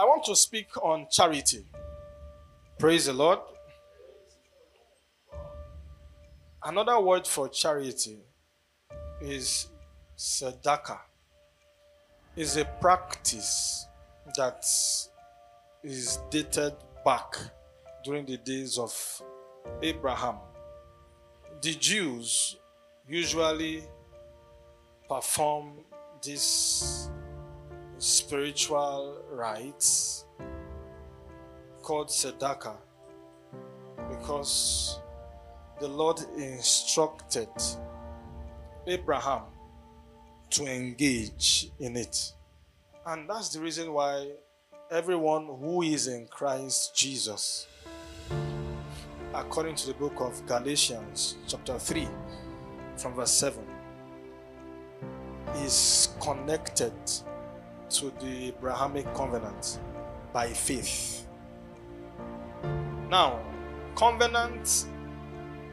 I want to speak on charity. Praise the Lord. Another word for charity is tzedakah. Is a practice that is dated back during the days of Abraham. The Jews usually perform this spiritual rites called tzedakah because the Lord instructed Abraham to engage in it. And that's the reason why everyone who is in Christ Jesus, according to the book of Galatians, chapter 3, from verse 7, is connected to the Abrahamic covenant by faith. Now, covenant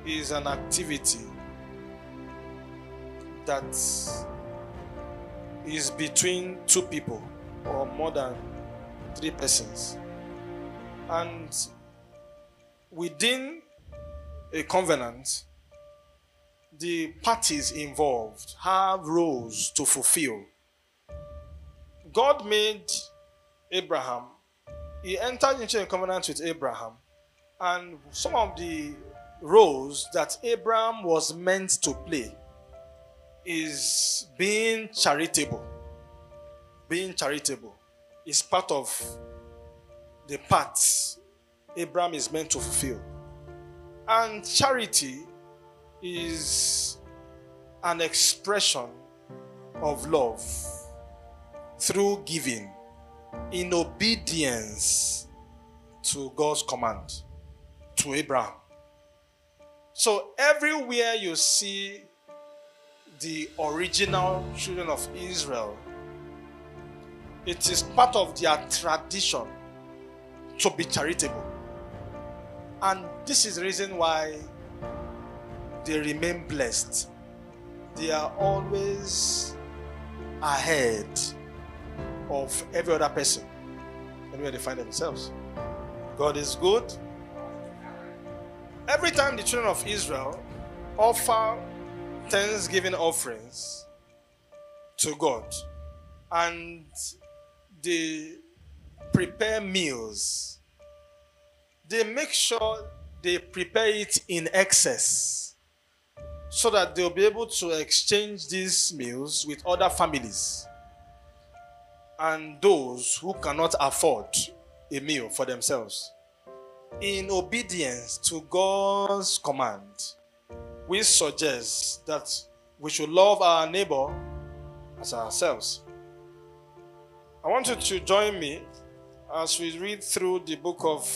is an activity that is between two people or more than three persons. And within a covenant, the parties involved have roles to fulfill. God made Abraham, he entered into a covenant with Abraham, and some of the roles that Abraham was meant to play is being charitable. Being charitable is part of the parts Abraham is meant to fulfill. And charity is an expression of love through giving in obedience to God's command to Abraham. So, everywhere you see the original children of Israel, it is part of their tradition to be charitable. And this is the reason why they remain blessed. They are always ahead of every other person anywhere they find themselves. God is good. Every time the children of Israel offer thanksgiving offerings to God and they prepare meals, they make sure they prepare it in excess so that they'll be able to exchange these meals with other families and those who cannot afford a meal for themselves. In obedience to God's command, we suggest that we should love our neighbor as ourselves. I want you to join me as we read through the book of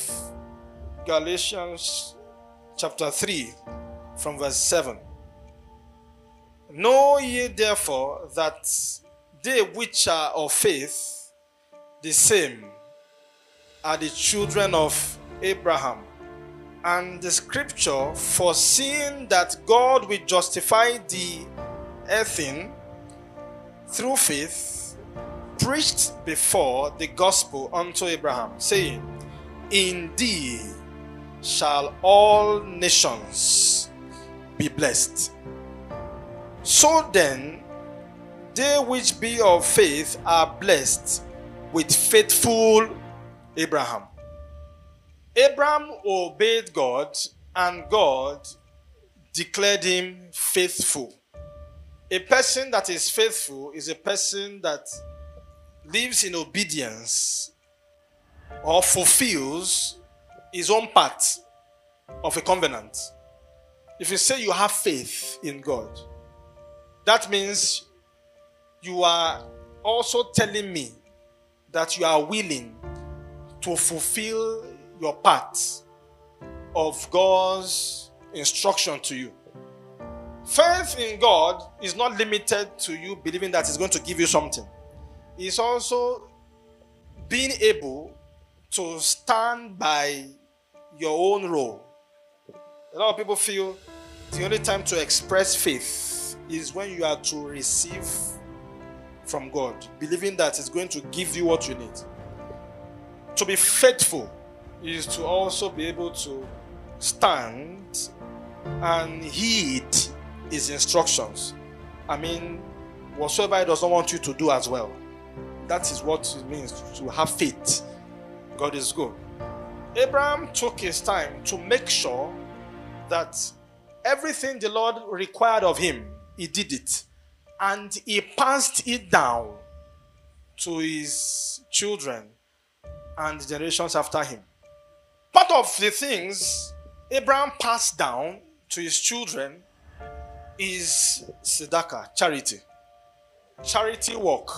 Galatians, chapter 3, from verse 7. Know ye therefore that they which are of faith, the same are the children of Abraham. And the scripture, foreseeing that God will justify the earthing through faith, preached before the gospel unto Abraham, saying, In thee shall all nations be blessed. So then, they which be of faith are blessed with faithful Abraham. Abraham obeyed God, and God declared him faithful. A person that is faithful is a person that lives in obedience or fulfills his own part of a covenant. If you say you have faith in God, that means you are also telling me that you are willing to fulfill your part of God's instruction to you. Faith in God is not limited to you believing that He's going to give you something, it's also being able to stand by your own role. A lot of people feel the only time to express faith is when you are to receive from God, believing that it's going to give you what you need. To be faithful is to also be able to stand and heed his instructions. I mean, whatsoever he does not want you to do as well. That is what it means to have faith. God is good. Abraham took his time to make sure that everything the Lord required of him, he did it. And he passed it down to his children and generations after him. Part of the things Abraham passed down to his children is tzedakah, charity. Charity work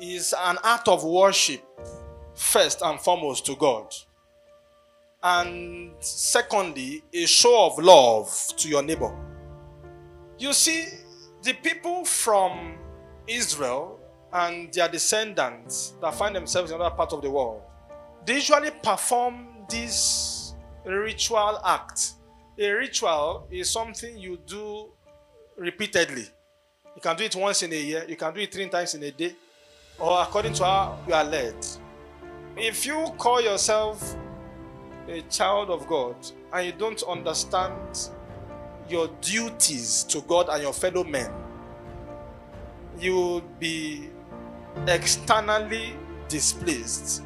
is an act of worship, first and foremost to God. And secondly, a show of love to your neighbor. You see, the people from Israel and their descendants that find themselves in another part of the world, they usually perform this ritual act. A ritual is something you do repeatedly. You can do it once in a year, you can do it three times in a day, or according to how you are led. If you call yourself a child of God and you don't understand your duties to God and your fellow men, you will be externally displeased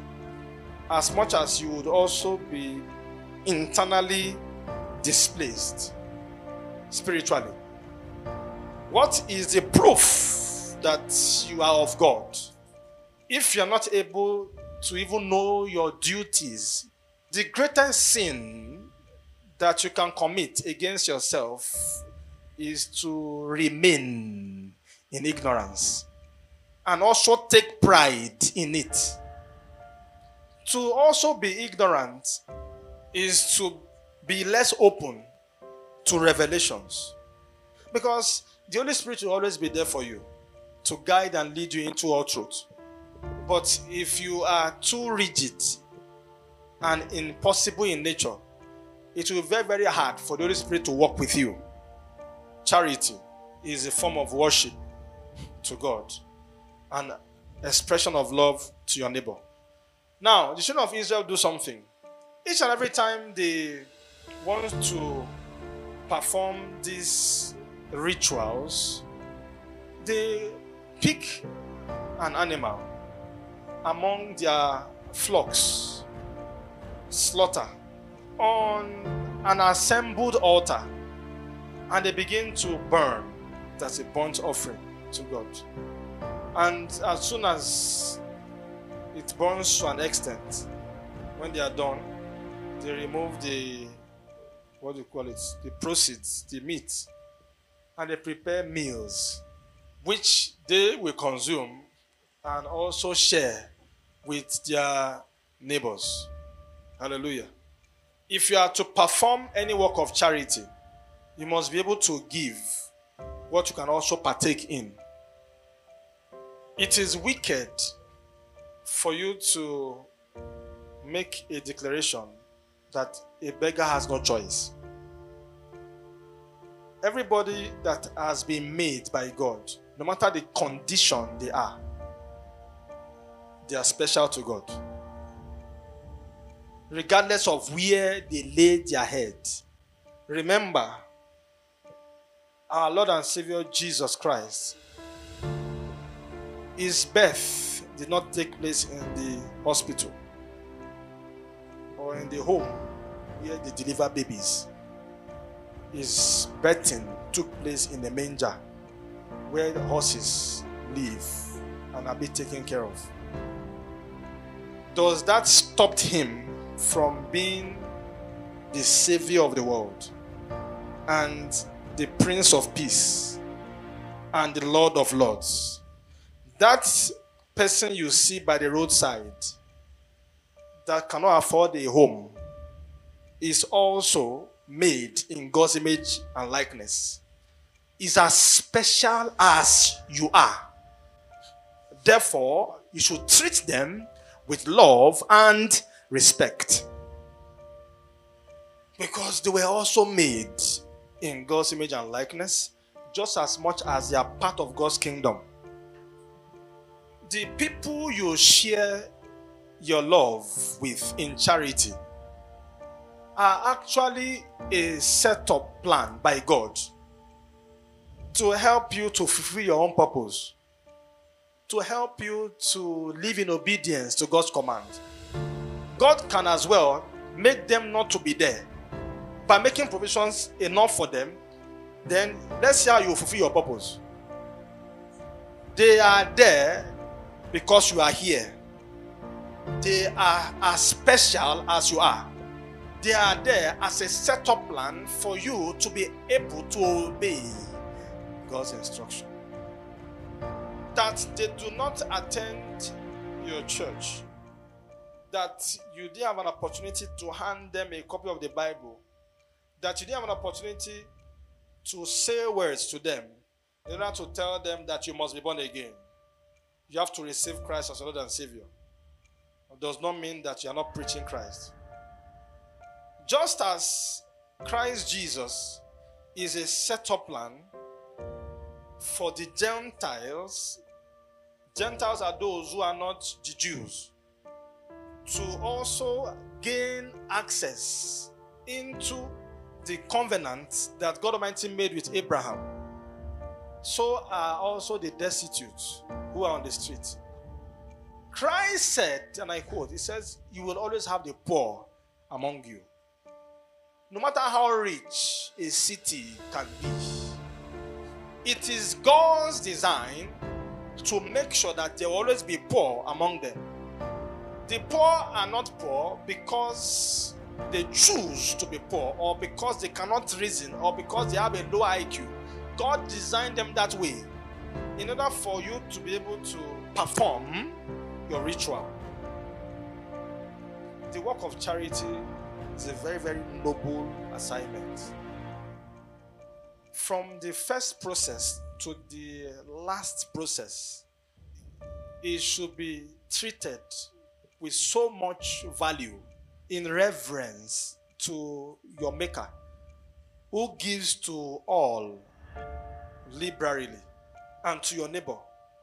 as much as you would also be internally displaced spiritually. What is the proof that you are of God? If you're not able to even know your duties, the greatest sin that you can commit against yourself is to remain in ignorance and also take pride in it. To also be ignorant is to be less open to revelations. Because the Holy Spirit will always be there for you to guide and lead you into all truth. But if you are too rigid and impossible in nature, it will be very, very hard for the Holy Spirit to walk with you. Charity is a form of worship to God, an expression of love to your neighbor. Now, the children of Israel do something. Each and every time they want to perform these rituals, they pick an animal among their flocks, slaughter on an assembled altar, and they begin to burn. That's a burnt offering to God. And as soon as it burns to an extent, when they are done, they remove the what do you call it? The proceeds, the meat, and they prepare meals which they will consume and also share with their neighbors. Hallelujah. If you are to perform any work of charity, you must be able to give what you can also partake in. It is wicked for you to make a declaration that a beggar has no choice. Everybody that has been made by God, no matter the condition they are, they are special to God. Regardless of where they lay their head. Remember, our Lord and Savior Jesus Christ, his birth did not take place in the hospital or in the home where they deliver babies. His birthing took place in the manger where the horses live and are being taken care of. Does that stop him from being the savior of the world and the prince of peace and the lord of lords? That person you see by the roadside that cannot afford a home is also made in God's image and likeness. Is as special as you are. Therefore, you should treat them with love and respect. Because they were also made in God's image and likeness, just as much as they are part of God's kingdom. The people you share your love with in charity are actually a set up plan by God to help you to fulfill your own purpose, to help you to live in obedience to God's command. God can as well make them not to be there by making provisions enough for them. Then let's see how you fulfill your purpose. They are there because you are here. They are as special as you are. They are there as a setup plan for you to be able to obey God's instruction. That they do not attend your church, that you didn't have an opportunity to hand them a copy of the Bible, that you didn't have an opportunity to say words to them in order to tell them that you must be born again. You have to receive Christ as your Lord and Savior. It does not mean that you are not preaching Christ. Just as Christ Jesus is a setup plan for the Gentiles, Gentiles are those who are not the Jews, to also gain access into the covenant that God Almighty made with Abraham. So are also the destitute who are on the street. Christ said, and I quote, He says, You will always have the poor among you. No matter how rich a city can be, it is God's design to make sure that there will always be poor among them. The poor are not poor because they choose to be poor or because they cannot reason or because they have a low IQ. God designed them that way in order for you to be able to perform your ritual. The work of charity is a very, very noble assignment. From the first process to the last process, it should be treated with so much value in reverence to your Maker, who gives to all liberally, and to your neighbor,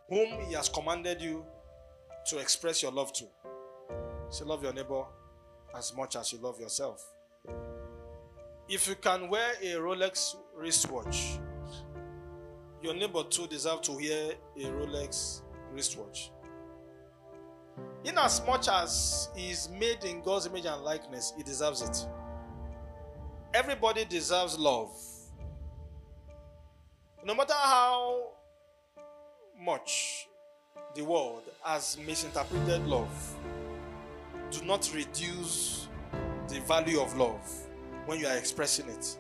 whom He has commanded you to express your love to. So, love your neighbor as much as you love yourself. If you can wear a Rolex wristwatch, your neighbor too deserves to wear a Rolex wristwatch. In as much as he is made in God's image and likeness, he deserves it. Everybody deserves love. No matter how much the world has misinterpreted love, do not reduce the value of love when you are expressing it.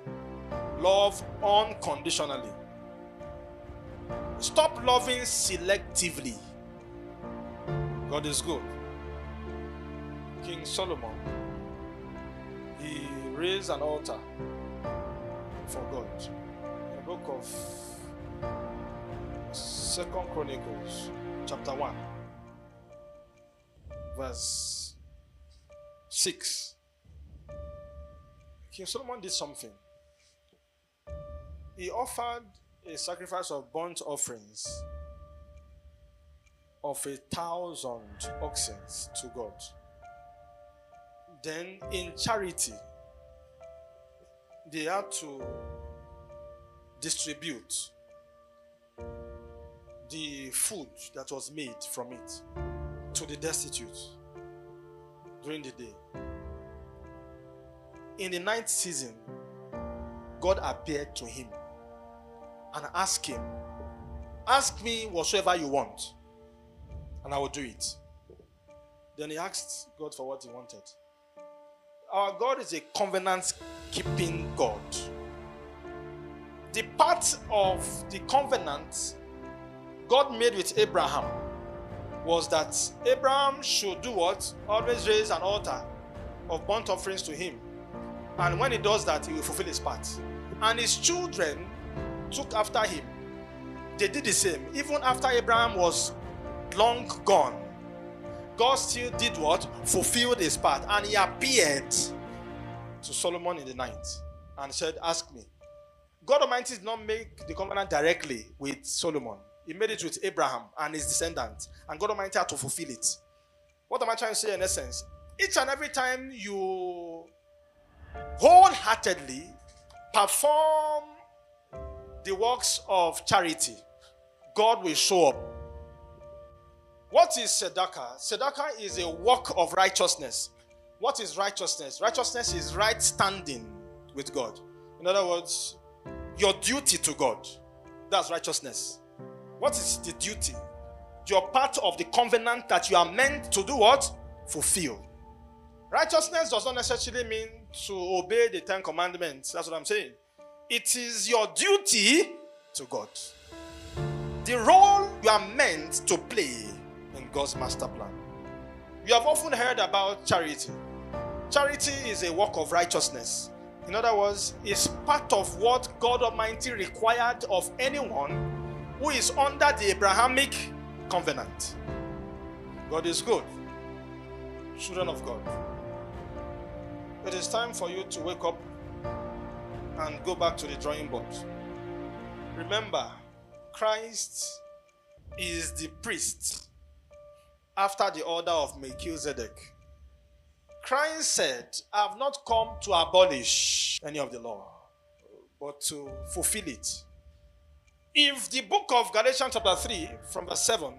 Love unconditionally. Stop loving selectively. God is good. King Solomon, he raised an altar for God. In the book of Second Chronicles, chapter 1, verse 6. King Solomon did something. He offered a sacrifice of burnt offerings of a thousand oxen to God. Then, in charity, they had to distribute the food that was made from it to the destitute during the day. In the ninth season, God appeared to him and asked him, Ask me whatsoever you want, and I will do it. Then he asked God for what he wanted. Our God is a covenant keeping God. The part of the covenant God made with Abraham was that Abraham should do what? Always raise an altar of burnt offerings to him. And when he does that, he will fulfill his part. And his children took after him. They did the same. Even after Abraham was long gone, God still did what? Fulfilled his part. And he appeared to Solomon in the night and said, Ask me. God Almighty did not make the covenant directly with Solomon. He made it with Abraham and his descendants. And God Almighty had to fulfill it. What am I trying to say in essence? Each and every time you wholeheartedly perform the works of charity, God will show up. What is tzedakah? Tzedakah is a work of righteousness. What is righteousness? Righteousness is right standing with God. In other words, your duty to God. That's righteousness. What is the duty? You're part of the covenant that you are meant to do what? Fulfill. Righteousness does not necessarily mean to obey the Ten Commandments. That's what I'm saying. It is your duty to God. The role you are meant to play God's master plan. You have often heard about charity. Charity is a work of righteousness. In other words, it's part of what God Almighty required of anyone who is under the Abrahamic covenant. God is good. Children of God. It is time for you to wake up and go back to the drawing board. Remember, Christ is the priest after the order of Melchizedek. Christ said, I have not come to abolish any of the law, but to fulfill it. If the book of Galatians, chapter 3, from verse 7,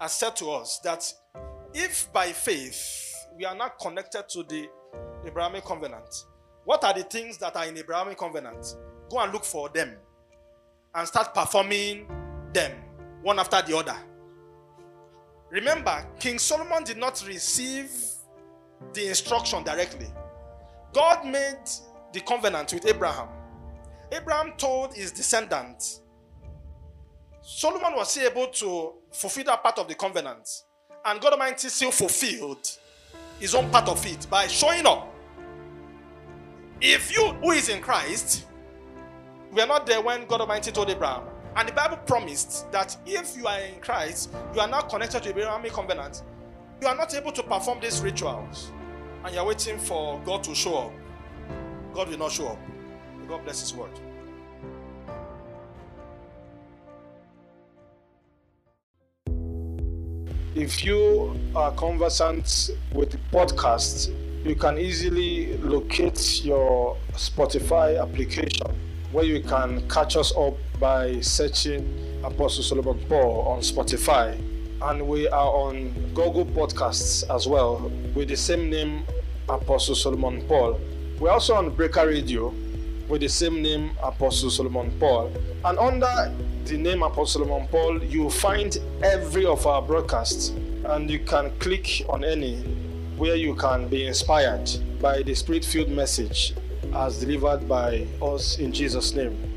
has said to us that if by faith we are not connected to the Abrahamic covenant, what are the things that are in the Abrahamic covenant? Go and look for them and start performing them one after the other. Remember, King Solomon did not receive the instruction directly. God made the covenant with Abraham. Abraham told his descendants. Solomon was able to fulfill that part of the covenant. And God Almighty still fulfilled his own part of it by showing up. If you, who is in Christ, we are not there when God Almighty told Abraham. And the Bible promised that if you are in Christ, you are now connected to the Abrahamic covenant you are not able to perform these rituals and you're waiting for God to show up, God will not show up. God bless His word. If you are conversant with the podcast, you can easily locate your Spotify application where you can catch us up by searching Apostle Solomon Paul on Spotify and we are on Google Podcasts as well with the same name, Apostle Solomon Paul. We're also on Breaker Radio with the same name, Apostle Solomon Paul. And under the name Apostle Solomon Paul, you'll find every of our broadcasts, and you can click on any where you can be inspired by the spirit filled message as delivered by us in Jesus' name.